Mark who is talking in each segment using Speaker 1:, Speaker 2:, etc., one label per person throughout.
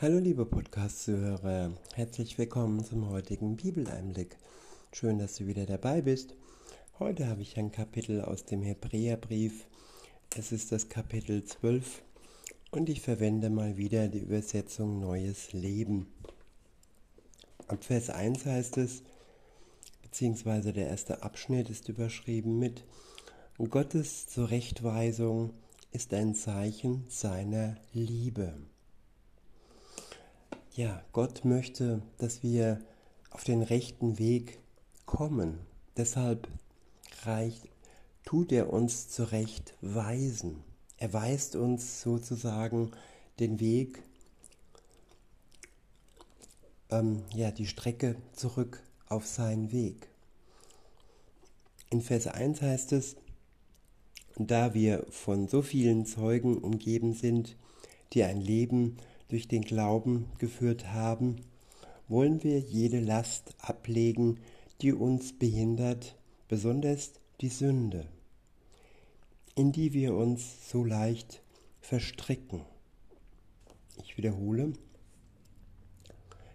Speaker 1: Hallo liebe Podcast-Zuhörer, herzlich willkommen zum heutigen Bibeleinblick. Schön, dass du wieder dabei bist. Heute habe ich ein Kapitel aus dem Hebräerbrief. Es ist das Kapitel 12 und ich verwende mal wieder die Übersetzung Neues Leben. Ab Vers 1 heißt es, beziehungsweise der erste Abschnitt ist überschrieben mit Gottes Zurechtweisung ist ein Zeichen seiner Liebe. Ja, Gott möchte, dass wir auf den rechten Weg kommen. Deshalb reicht, tut er uns zurechtweisen. Er weist uns sozusagen den Weg, ähm, ja, die Strecke zurück auf seinen Weg. In Vers 1 heißt es, da wir von so vielen Zeugen umgeben sind, die ein Leben durch den Glauben geführt haben, wollen wir jede Last ablegen, die uns behindert, besonders die Sünde, in die wir uns so leicht verstricken. Ich wiederhole,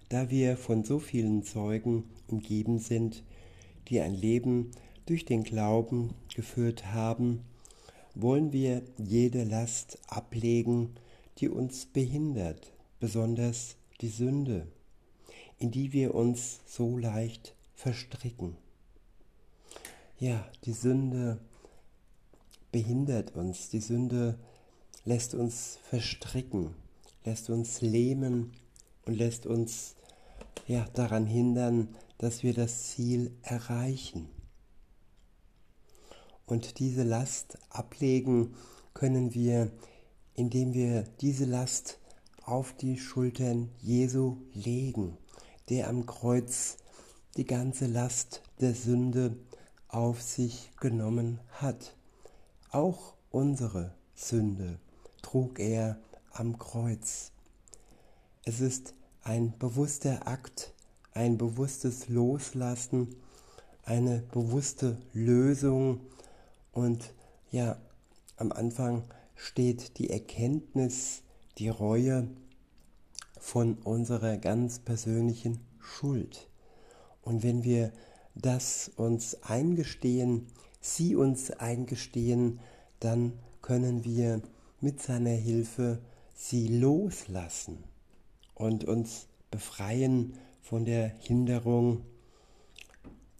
Speaker 1: da wir von so vielen Zeugen umgeben sind, die ein Leben durch den Glauben geführt haben, wollen wir jede Last ablegen, die uns behindert, besonders die Sünde, in die wir uns so leicht verstricken. Ja, die Sünde behindert uns, die Sünde lässt uns verstricken, lässt uns lähmen und lässt uns ja daran hindern, dass wir das Ziel erreichen. Und diese Last ablegen können wir indem wir diese Last auf die Schultern Jesu legen, der am Kreuz die ganze Last der Sünde auf sich genommen hat. Auch unsere Sünde trug er am Kreuz. Es ist ein bewusster Akt, ein bewusstes Loslassen, eine bewusste Lösung und ja, am Anfang steht die Erkenntnis, die Reue von unserer ganz persönlichen Schuld. Und wenn wir das uns eingestehen, sie uns eingestehen, dann können wir mit seiner Hilfe sie loslassen und uns befreien von der Hinderung,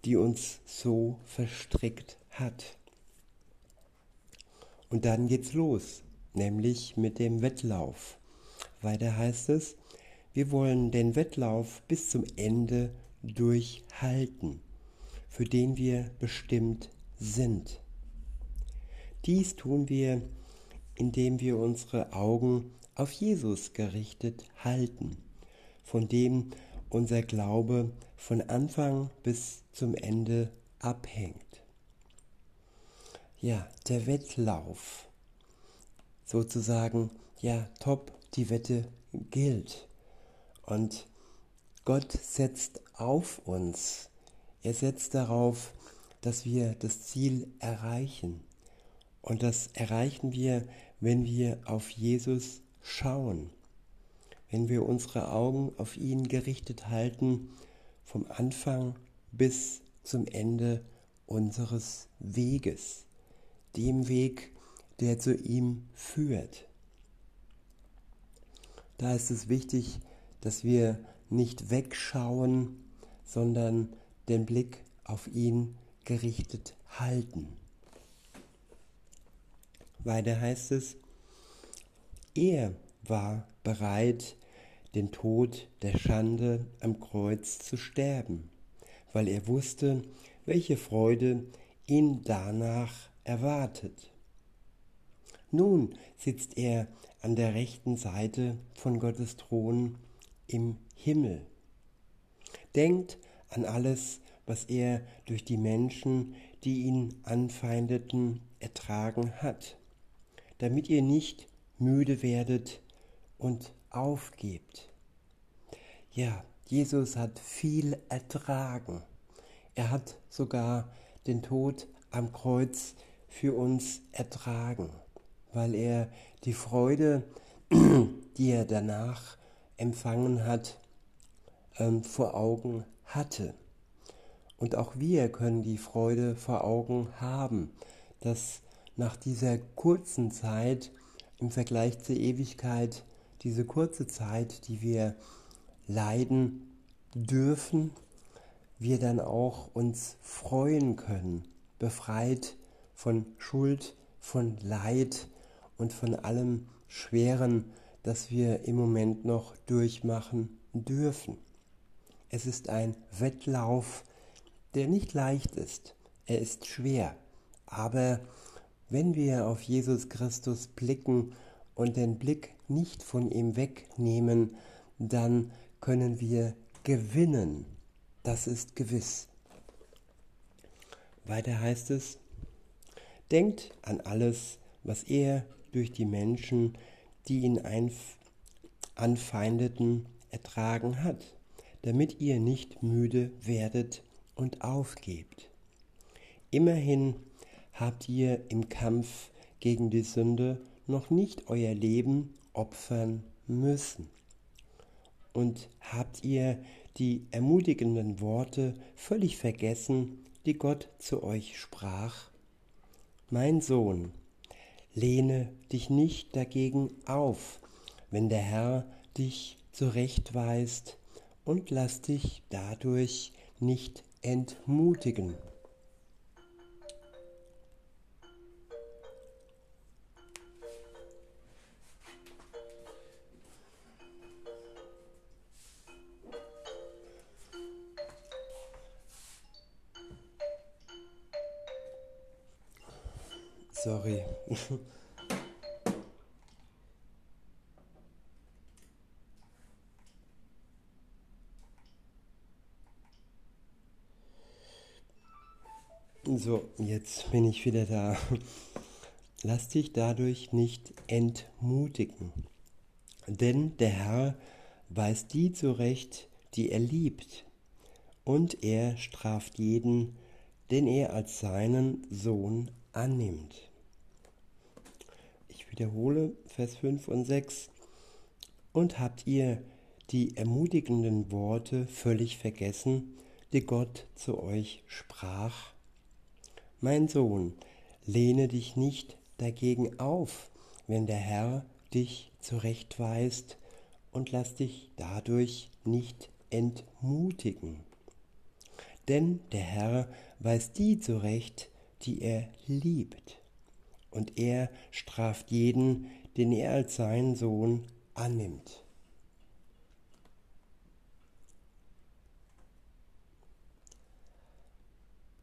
Speaker 1: die uns so verstrickt hat. Und dann geht's los, nämlich mit dem Wettlauf. Weiter heißt es, wir wollen den Wettlauf bis zum Ende durchhalten, für den wir bestimmt sind. Dies tun wir, indem wir unsere Augen auf Jesus gerichtet halten, von dem unser Glaube von Anfang bis zum Ende abhängt ja, der Wettlauf. Sozusagen, ja, top, die Wette gilt. Und Gott setzt auf uns. Er setzt darauf, dass wir das Ziel erreichen. Und das erreichen wir, wenn wir auf Jesus schauen. Wenn wir unsere Augen auf ihn gerichtet halten, vom Anfang bis zum Ende unseres Weges dem Weg, der zu ihm führt. Da ist es wichtig, dass wir nicht wegschauen, sondern den Blick auf ihn gerichtet halten. Weiter heißt es, er war bereit, den Tod der Schande am Kreuz zu sterben, weil er wusste, welche Freude ihn danach erwartet. Nun sitzt er an der rechten Seite von Gottes Thron im Himmel. Denkt an alles, was er durch die Menschen, die ihn anfeindeten, ertragen hat, damit ihr nicht müde werdet und aufgebt. Ja, Jesus hat viel ertragen. Er hat sogar den Tod am Kreuz für uns ertragen, weil er die Freude, die er danach empfangen hat, ähm, vor Augen hatte. Und auch wir können die Freude vor Augen haben, dass nach dieser kurzen Zeit im Vergleich zur Ewigkeit, diese kurze Zeit, die wir leiden dürfen, wir dann auch uns freuen können, befreit von Schuld, von Leid und von allem Schweren, das wir im Moment noch durchmachen dürfen. Es ist ein Wettlauf, der nicht leicht ist. Er ist schwer. Aber wenn wir auf Jesus Christus blicken und den Blick nicht von ihm wegnehmen, dann können wir gewinnen. Das ist gewiss. Weiter heißt es, denkt an alles, was er durch die Menschen, die ihn anfeindeten, ertragen hat, damit ihr nicht müde werdet und aufgebt. Immerhin habt ihr im Kampf gegen die Sünde noch nicht euer Leben opfern müssen. Und habt ihr die ermutigenden Worte völlig vergessen, die Gott zu euch sprach? Mein Sohn, lehne dich nicht dagegen auf, wenn der Herr dich zurechtweist, und lass dich dadurch nicht entmutigen. Sorry. So, jetzt bin ich wieder da. Lass dich dadurch nicht entmutigen. Denn der Herr weist die zurecht, die er liebt, und er straft jeden, den er als seinen Sohn annimmt. Wiederhole Vers 5 und 6. Und habt ihr die ermutigenden Worte völlig vergessen, die Gott zu euch sprach? Mein Sohn, lehne dich nicht dagegen auf, wenn der Herr dich zurechtweist, und lass dich dadurch nicht entmutigen. Denn der Herr weist die zurecht, die er liebt, und er straft jeden, den er als seinen Sohn annimmt.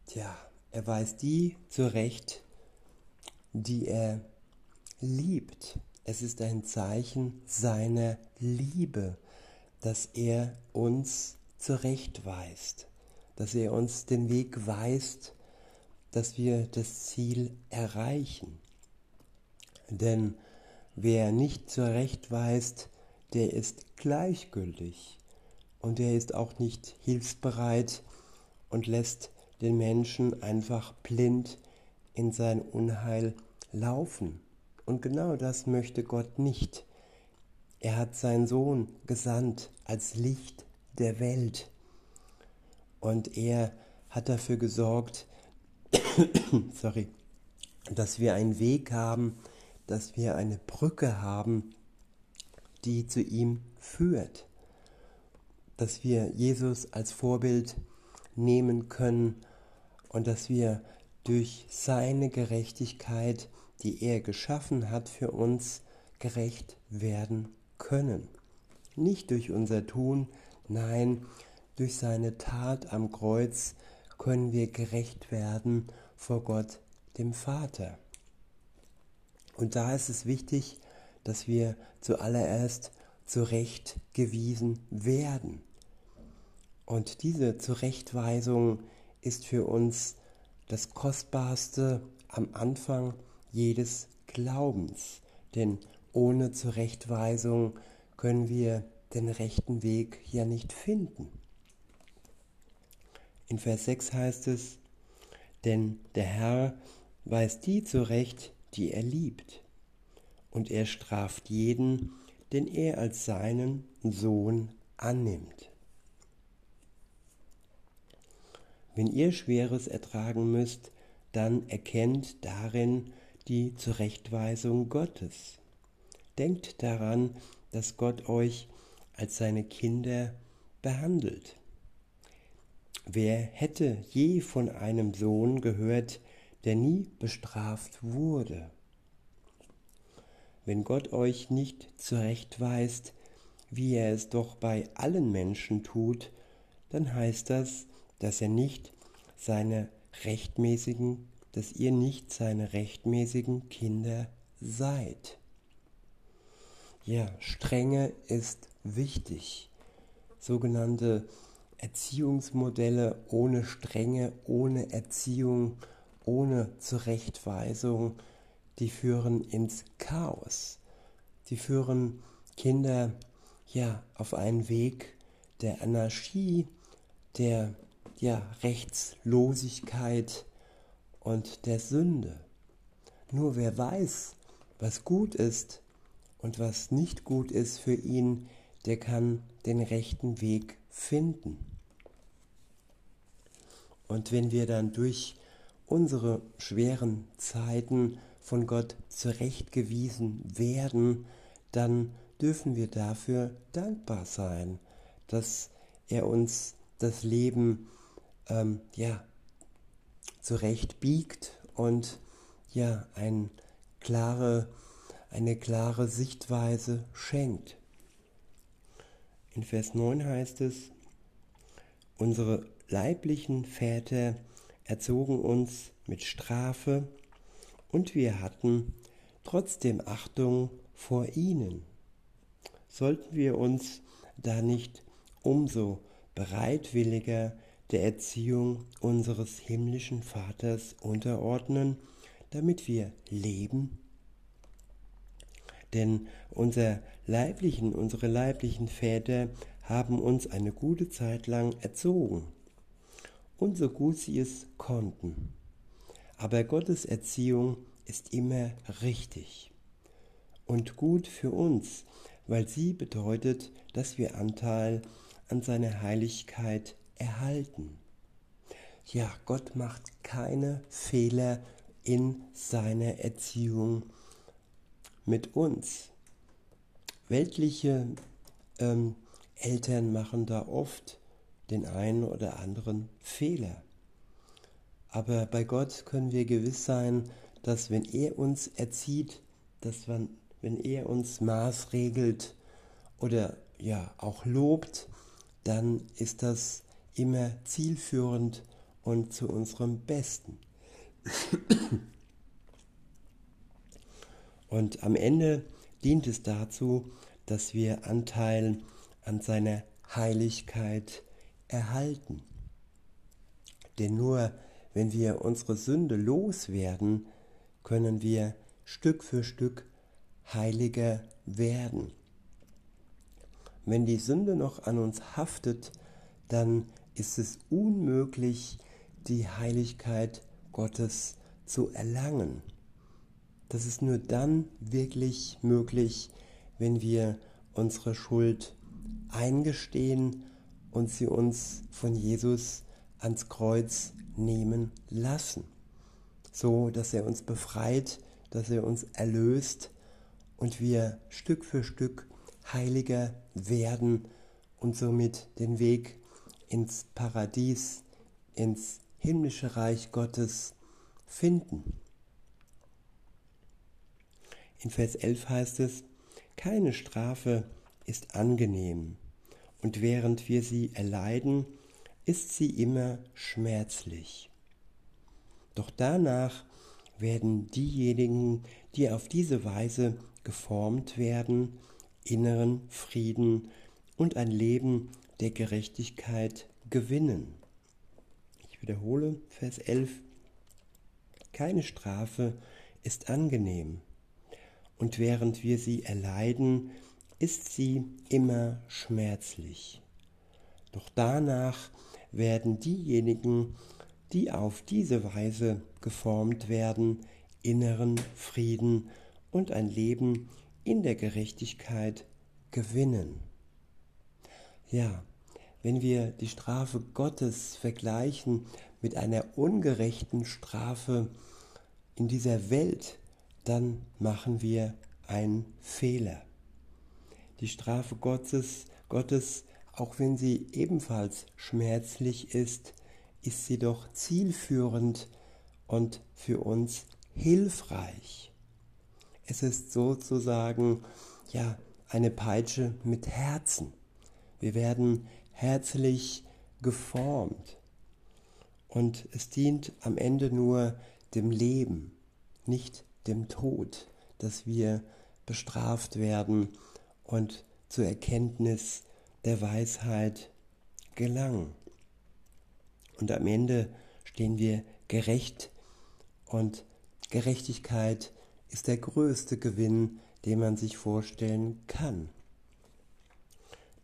Speaker 1: Tja, er weist die zurecht, die er liebt. Es ist ein Zeichen seiner Liebe, dass er uns zurechtweist, dass er uns den Weg weist, dass wir das Ziel erreichen. Denn wer nicht zurechtweist, der ist gleichgültig und der ist auch nicht hilfsbereit und lässt den Menschen einfach blind in sein Unheil laufen. Und genau das möchte Gott nicht. Er hat seinen Sohn gesandt als Licht der Welt. Und er hat dafür gesorgt, sorry, dass wir einen Weg haben, dass wir eine Brücke haben, die zu ihm führt. Dass wir Jesus als Vorbild nehmen können und dass wir durch seine Gerechtigkeit, die er geschaffen hat für uns, gerecht werden können. Nicht durch unser Tun, nein, durch seine Tat am Kreuz können wir gerecht werden vor Gott, dem Vater. Und da ist es wichtig, dass wir zuallererst zurechtgewiesen werden. Und diese Zurechtweisung ist für uns das Kostbarste am Anfang jedes Glaubens, denn ohne Zurechtweisung können wir den rechten Weg ja nicht finden. In Vers 6 heißt es, denn der Herr weist die zurecht, die er liebt, und er straft jeden, den er als seinen Sohn annimmt. Wenn ihr Schweres ertragen müsst, dann erkennt darin die Zurechtweisung Gottes. Denkt daran, dass Gott euch als seine Kinder behandelt. Wer hätte je von einem Sohn gehört, der nie bestraft wurde? Wenn Gott euch nicht zurechtweist, wie er es doch bei allen Menschen tut, dann heißt das, dass er nicht seine rechtmäßigen, dass ihr nicht seine rechtmäßigen Kinder seid. Ja, Strenge ist wichtig. Sogenannte Erziehungsmodelle ohne Strenge, ohne Erziehung, ohne Zurechtweisung, die führen ins Chaos. Die führen Kinder ja auf einen Weg der Anarchie, der ja, Rechtslosigkeit und der Sünde. Nur wer weiß, was gut ist und was nicht gut ist für ihn, der kann den rechten Weg finden. Und wenn wir dann durch unsere schweren Zeiten von Gott zurechtgewiesen werden, dann dürfen wir dafür dankbar sein, dass er uns das Leben ähm, ja, zurecht biegt und ja, ein klare, eine klare Sichtweise schenkt. In Vers 9 heißt es, unsere leiblichen Väter erzogen uns mit Strafe und wir hatten trotzdem Achtung vor ihnen. Sollten wir uns da nicht umso bereitwilliger der Erziehung unseres himmlischen Vaters unterordnen, damit wir leben? Denn unser leiblichen, unsere leiblichen Väter haben uns eine gute Zeit lang erzogen und so gut sie es konnten. Aber Gottes Erziehung ist immer richtig und gut für uns, weil sie bedeutet, dass wir Anteil an seiner Heiligkeit erhalten. Ja, Gott macht keine Fehler in seiner Erziehung mit uns. Weltliche ähm, Eltern machen da oft den einen oder anderen Fehler. Aber bei Gott können wir gewiss sein, dass wenn er uns erzieht, dass wenn, wenn er uns maßregelt oder ja auch lobt, dann ist das immer zielführend und zu unserem Besten. Und am Ende dient es dazu, dass wir Anteil an seiner Heiligkeit erhalten. Denn nur wenn wir unsere Sünde loswerden, können wir Stück für Stück heiliger werden. Wenn die Sünde noch an uns haftet, dann ist es unmöglich, die Heiligkeit Gottes zu erlangen. Das ist nur dann wirklich möglich, wenn wir unsere Schuld eingestehen und sie uns von Jesus ans Kreuz nehmen lassen, so dass er uns befreit, dass er uns erlöst und wir Stück für Stück heiliger werden und somit den Weg ins Paradies, ins himmlische Reich Gottes finden. In Vers 11 heißt es, keine Strafe ist angenehm, und während wir sie erleiden, ist sie immer schmerzlich. Doch danach werden diejenigen, die auf diese Weise geformt werden, inneren Frieden und ein Leben der Gerechtigkeit gewinnen. Ich wiederhole Vers 11. Keine Strafe ist angenehm, und während wir sie erleiden, ist sie immer schmerzlich. Doch danach werden diejenigen, die auf diese Weise geformt werden, inneren Frieden und ein Leben in der Gerechtigkeit gewinnen. Ja, wenn wir die Strafe Gottes vergleichen mit einer ungerechten Strafe in dieser Welt, dann machen wir einen Fehler. Die Strafe Gottes, Gottes, auch wenn sie ebenfalls schmerzlich ist, ist sie doch zielführend und für uns hilfreich. Es ist sozusagen ja eine Peitsche mit Herzen. Wir werden herzlich geformt und es dient am Ende nur dem Leben, nicht dem Tod, dass wir bestraft werden und zur Erkenntnis der Weisheit gelangen. Und am Ende stehen wir gerecht und Gerechtigkeit ist der größte Gewinn, den man sich vorstellen kann.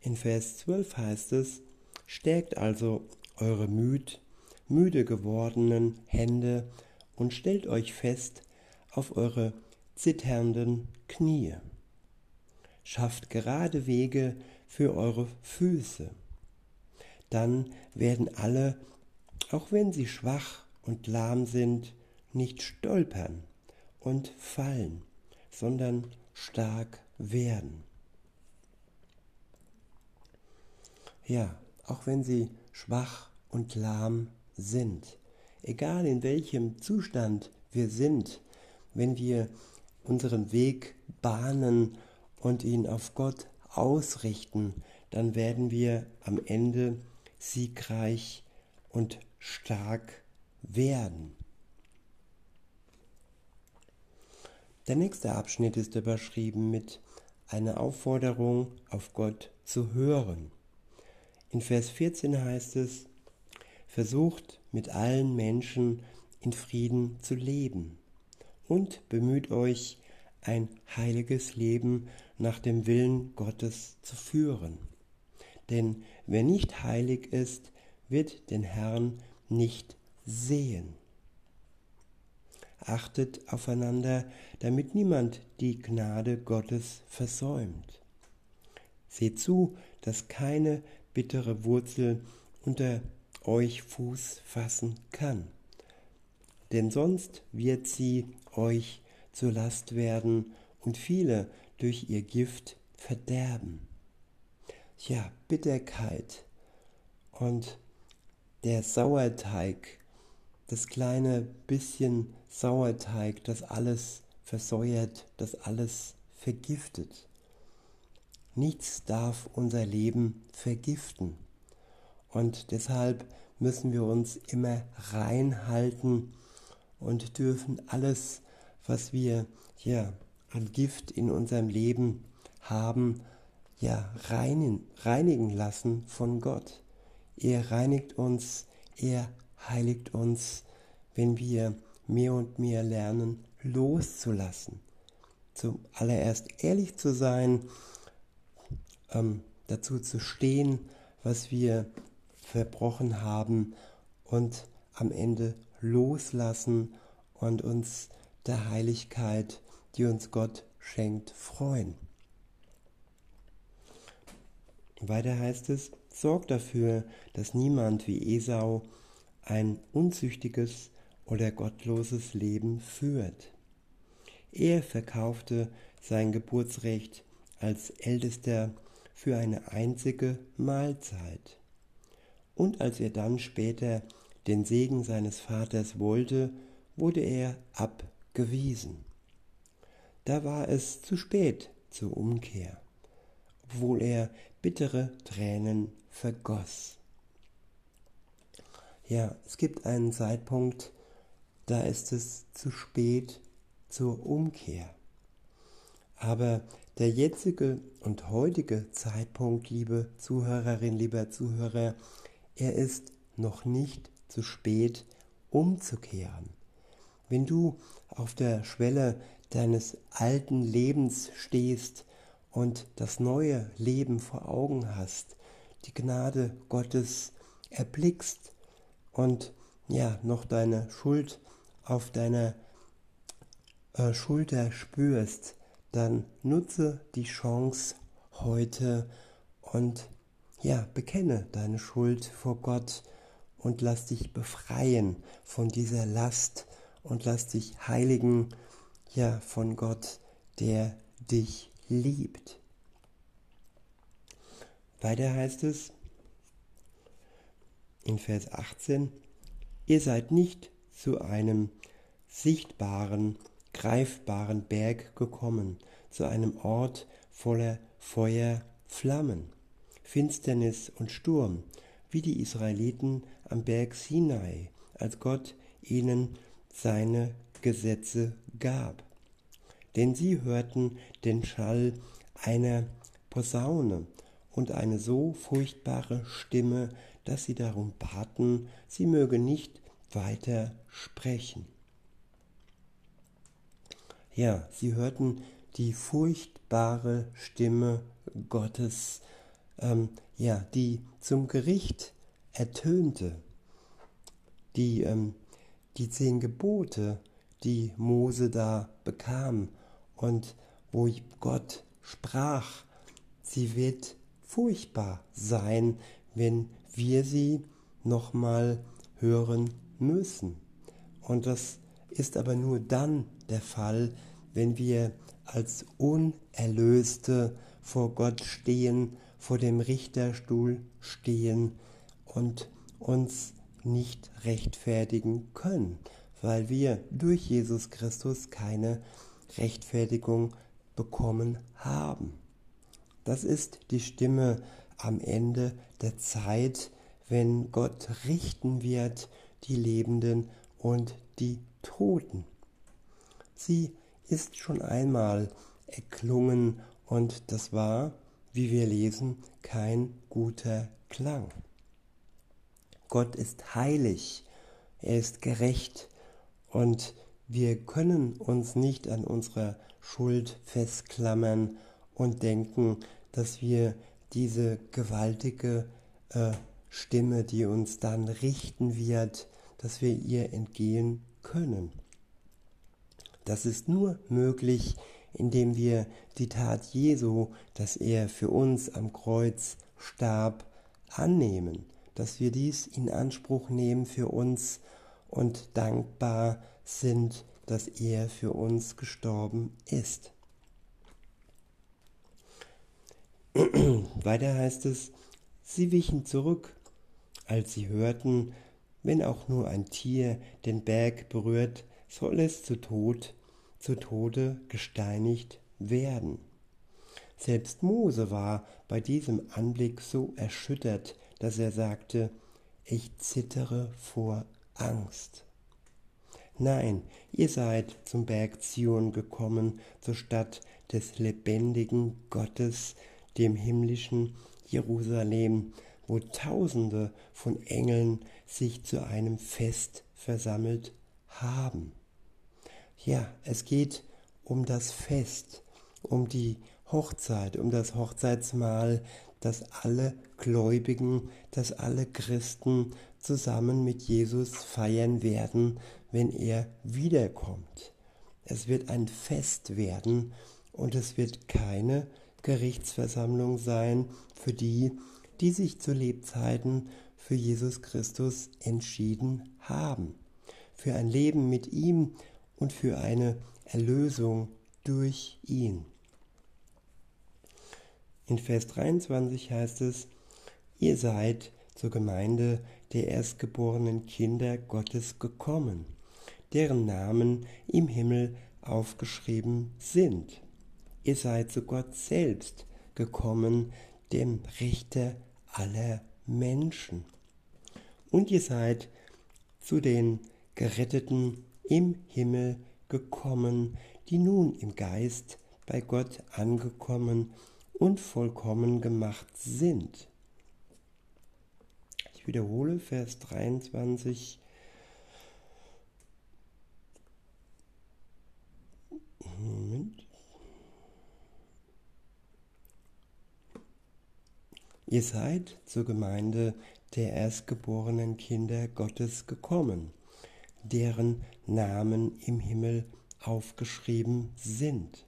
Speaker 1: In Vers 12 heißt es, Stärkt also eure müd, müde gewordenen Hände und stellt euch fest auf eure zitternden Knie. Schafft gerade Wege für eure Füße. Dann werden alle, auch wenn sie schwach und lahm sind, nicht stolpern und fallen, sondern stark werden. Ja, auch wenn sie schwach und lahm sind, egal in welchem Zustand wir sind, wenn wir unseren Weg bahnen und ihn auf Gott ausrichten, dann werden wir am Ende siegreich und stark werden. Der nächste Abschnitt ist überschrieben mit einer Aufforderung, auf Gott zu hören. In Vers 14 heißt es, versucht mit allen Menschen in Frieden zu leben und bemüht euch, ein heiliges Leben nach dem Willen Gottes zu führen. Denn wer nicht heilig ist, wird den Herrn nicht sehen achtet aufeinander, damit niemand die Gnade Gottes versäumt. Seht zu, dass keine bittere Wurzel unter euch Fuß fassen kann, denn sonst wird sie euch zur Last werden und viele durch ihr Gift verderben. Ja, Bitterkeit und der Sauerteig das kleine bisschen Sauerteig, das alles versäuert, das alles vergiftet. Nichts darf unser Leben vergiften. Und deshalb müssen wir uns immer reinhalten und dürfen alles, was wir ja an Gift in unserem Leben haben, ja reinigen, reinigen lassen von Gott. Er reinigt uns, er heiligt uns, wenn wir mehr und mehr lernen, loszulassen. Zum allererst ehrlich zu sein, ähm, dazu zu stehen, was wir verbrochen haben und am Ende loslassen und uns der Heiligkeit, die uns Gott schenkt, freuen. Weiter heißt es, sorgt dafür, dass niemand wie Esau ein unzüchtiges oder gottloses Leben führt. Er verkaufte sein Geburtsrecht als Ältester für eine einzige Mahlzeit. Und als er dann später den Segen seines Vaters wollte, wurde er abgewiesen. Da war es zu spät zur Umkehr, obwohl er bittere Tränen vergoss. Ja, es gibt einen Zeitpunkt, da ist es zu spät zur Umkehr. Aber der jetzige und heutige Zeitpunkt, liebe Zuhörerin, lieber Zuhörer, er ist noch nicht zu spät umzukehren. Wenn du auf der Schwelle deines alten Lebens stehst und das neue Leben vor Augen hast, die Gnade Gottes erblickst und ja, noch deine Schuld auf deiner äh, Schulter spürst, dann nutze die Chance heute und ja, bekenne deine Schuld vor Gott und lass dich befreien von dieser Last und lass dich heiligen, ja, von Gott, der dich liebt. Weiter heißt es in Vers 18, ihr seid nicht zu einem sichtbaren, greifbaren Berg gekommen, zu einem Ort voller Feuer, Flammen, Finsternis und Sturm, wie die Israeliten am Berg Sinai, als Gott ihnen seine Gesetze gab. Denn sie hörten den Schall einer Posaune und eine so furchtbare Stimme, dass sie darum baten, sie möge nicht weiter sprechen. Ja, sie hörten die furchtbare Stimme Gottes, ähm, ja, die zum Gericht ertönte, die, ähm, die zehn Gebote, die Mose da bekam und wo Gott sprach, sie wird furchtbar sein, wenn wir sie nochmal hören müssen. Und das ist aber nur dann der Fall, wenn wir als Unerlöste vor Gott stehen, vor dem Richterstuhl stehen und uns nicht rechtfertigen können, weil wir durch Jesus Christus keine Rechtfertigung bekommen haben. Das ist die Stimme am Ende der Zeit, wenn Gott richten wird die Lebenden und die Toten. Sie ist schon einmal erklungen und das war, wie wir lesen, kein guter Klang. Gott ist heilig, er ist gerecht und wir können uns nicht an unserer Schuld festklammern und denken, dass wir diese gewaltige äh, Stimme, die uns dann richten wird, dass wir ihr entgehen können. Das ist nur möglich, indem wir die Tat Jesu, dass er für uns am Kreuz starb, annehmen, dass wir dies in Anspruch nehmen für uns und dankbar sind, dass er für uns gestorben ist. Weiter heißt es, sie wichen zurück, als sie hörten, wenn auch nur ein Tier den Berg berührt, soll es zu Tod, zu Tode gesteinigt werden. Selbst Mose war bei diesem Anblick so erschüttert, dass er sagte, ich zittere vor Angst. Nein, ihr seid zum Berg Zion gekommen, zur Stadt des lebendigen Gottes, dem himmlischen Jerusalem, wo Tausende von Engeln sich zu einem Fest versammelt haben. Ja, es geht um das Fest, um die Hochzeit, um das Hochzeitsmahl, das alle Gläubigen, dass alle Christen zusammen mit Jesus feiern werden, wenn er wiederkommt. Es wird ein Fest werden und es wird keine Gerichtsversammlung sein für die, die sich zu Lebzeiten für Jesus Christus entschieden haben, für ein Leben mit ihm und für eine Erlösung durch ihn. In Vers 23 heißt es, ihr seid zur Gemeinde der erstgeborenen Kinder Gottes gekommen, deren Namen im Himmel aufgeschrieben sind. Ihr seid zu Gott selbst gekommen, dem Richter aller Menschen. Und ihr seid zu den Geretteten im Himmel gekommen, die nun im Geist bei Gott angekommen und vollkommen gemacht sind. Wiederhole Vers 23. Moment. Ihr seid zur Gemeinde der erstgeborenen Kinder Gottes gekommen, deren Namen im Himmel aufgeschrieben sind.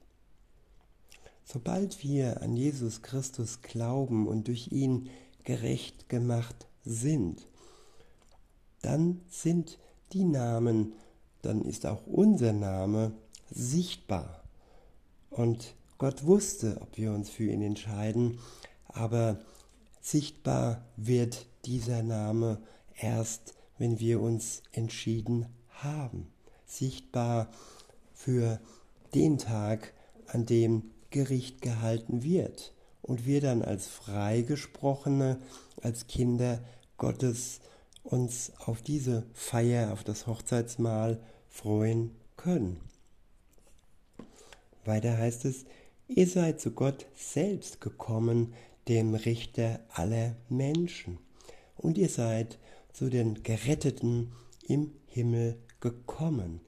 Speaker 1: Sobald wir an Jesus Christus glauben und durch ihn gerecht gemacht sind, dann sind die Namen, dann ist auch unser Name sichtbar. Und Gott wusste, ob wir uns für ihn entscheiden, aber sichtbar wird dieser Name erst, wenn wir uns entschieden haben. Sichtbar für den Tag, an dem Gericht gehalten wird und wir dann als Freigesprochene, als Kinder Gottes uns auf diese Feier, auf das Hochzeitsmahl freuen können. Weiter heißt es, ihr seid zu Gott selbst gekommen, dem Richter aller Menschen, und ihr seid zu den Geretteten im Himmel gekommen,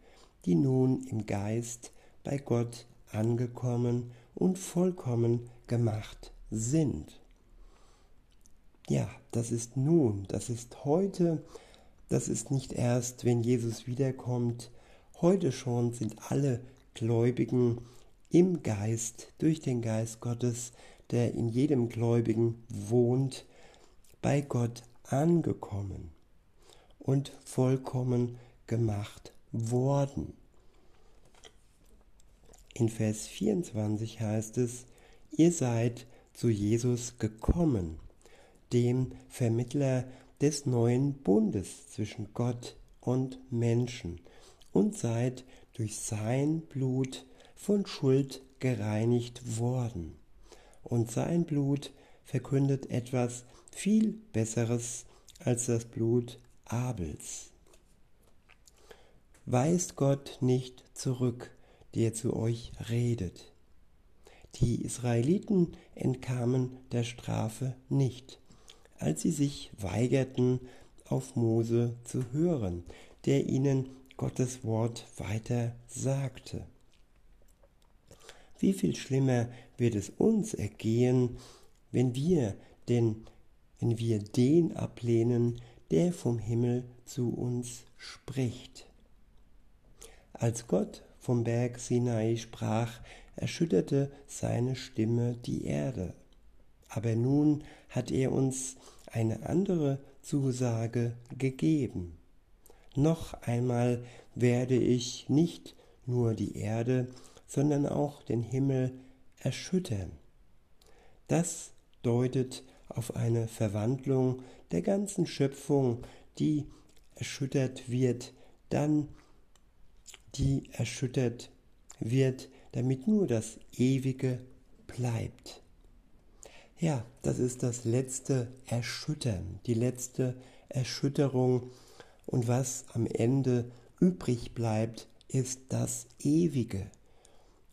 Speaker 1: die nun im Geist bei Gott angekommen und vollkommen gemacht sind. Ja, das ist nun, das ist heute, das ist nicht erst, wenn Jesus wiederkommt. Heute schon sind alle Gläubigen im Geist, durch den Geist Gottes, der in jedem Gläubigen wohnt, bei Gott angekommen und vollkommen gemacht worden. In Vers 24 heißt es, ihr seid zu Jesus gekommen, dem Vermittler des neuen Bundes zwischen Gott und Menschen, und seid durch sein Blut von Schuld gereinigt worden. Und sein Blut verkündet etwas viel Besseres als das Blut Abels. Weist Gott nicht zurück, der zu euch redet. Die Israeliten entkamen der Strafe nicht, als sie sich weigerten, auf Mose zu hören, der ihnen Gottes Wort weiter sagte. Wie viel schlimmer wird es uns ergehen, wenn wir den, wenn wir den ablehnen, der vom Himmel zu uns spricht. Als Gott vom Berg Sinai sprach, erschütterte seine Stimme die Erde. Aber nun hat er uns eine andere Zusage gegeben. Noch einmal werde ich nicht nur die Erde, sondern auch den Himmel erschüttern. Das deutet auf eine Verwandlung der ganzen Schöpfung, die erschüttert wird, dann die erschüttert wird, damit nur das Ewige bleibt. Ja, das ist das letzte Erschüttern, die letzte Erschütterung. Und was am Ende übrig bleibt, ist das Ewige.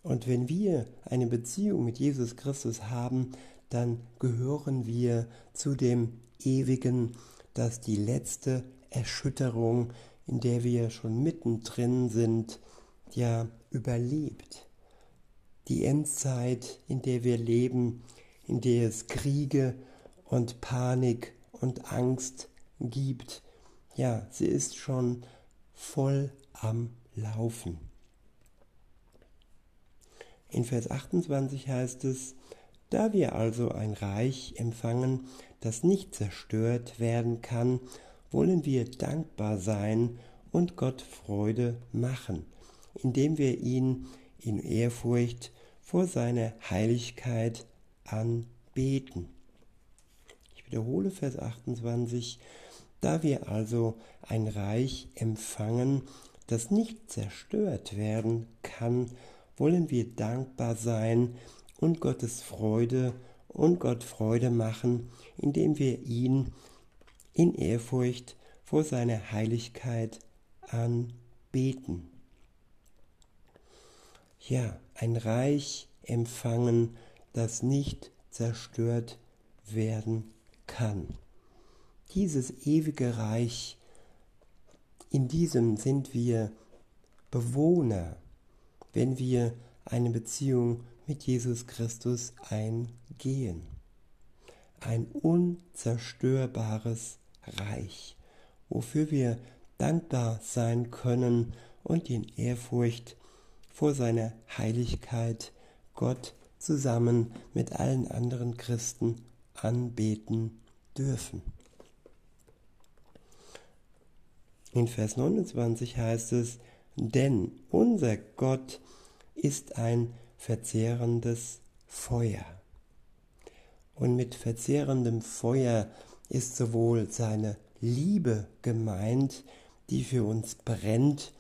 Speaker 1: Und wenn wir eine Beziehung mit Jesus Christus haben, dann gehören wir zu dem Ewigen, das die letzte Erschütterung in der wir schon mittendrin sind, ja überlebt. Die Endzeit, in der wir leben, in der es Kriege und Panik und Angst gibt, ja, sie ist schon voll am Laufen. In Vers 28 heißt es, da wir also ein Reich empfangen, das nicht zerstört werden kann wollen wir dankbar sein und Gott Freude machen, indem wir ihn in Ehrfurcht vor seiner Heiligkeit anbeten. Ich wiederhole Vers 28. Da wir also ein Reich empfangen, das nicht zerstört werden kann, wollen wir dankbar sein und Gottes Freude und Gott Freude machen, indem wir ihn in Ehrfurcht vor seiner Heiligkeit anbeten. Ja, ein Reich empfangen, das nicht zerstört werden kann. Dieses ewige Reich, in diesem sind wir Bewohner, wenn wir eine Beziehung mit Jesus Christus eingehen. Ein unzerstörbares reich, wofür wir dankbar sein können und in Ehrfurcht vor seiner Heiligkeit Gott zusammen mit allen anderen Christen anbeten dürfen. In Vers 29 heißt es, denn unser Gott ist ein verzehrendes Feuer. Und mit verzehrendem Feuer ist sowohl seine Liebe gemeint, die für uns brennt,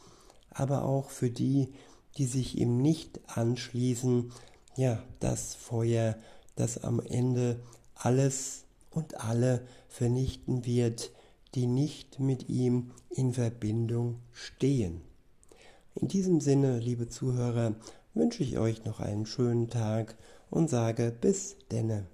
Speaker 1: aber auch für die, die sich ihm nicht anschließen, ja, das Feuer, das am Ende alles und alle vernichten wird, die nicht mit ihm in Verbindung stehen. In diesem Sinne, liebe Zuhörer, wünsche ich euch noch einen schönen Tag und sage bis denne.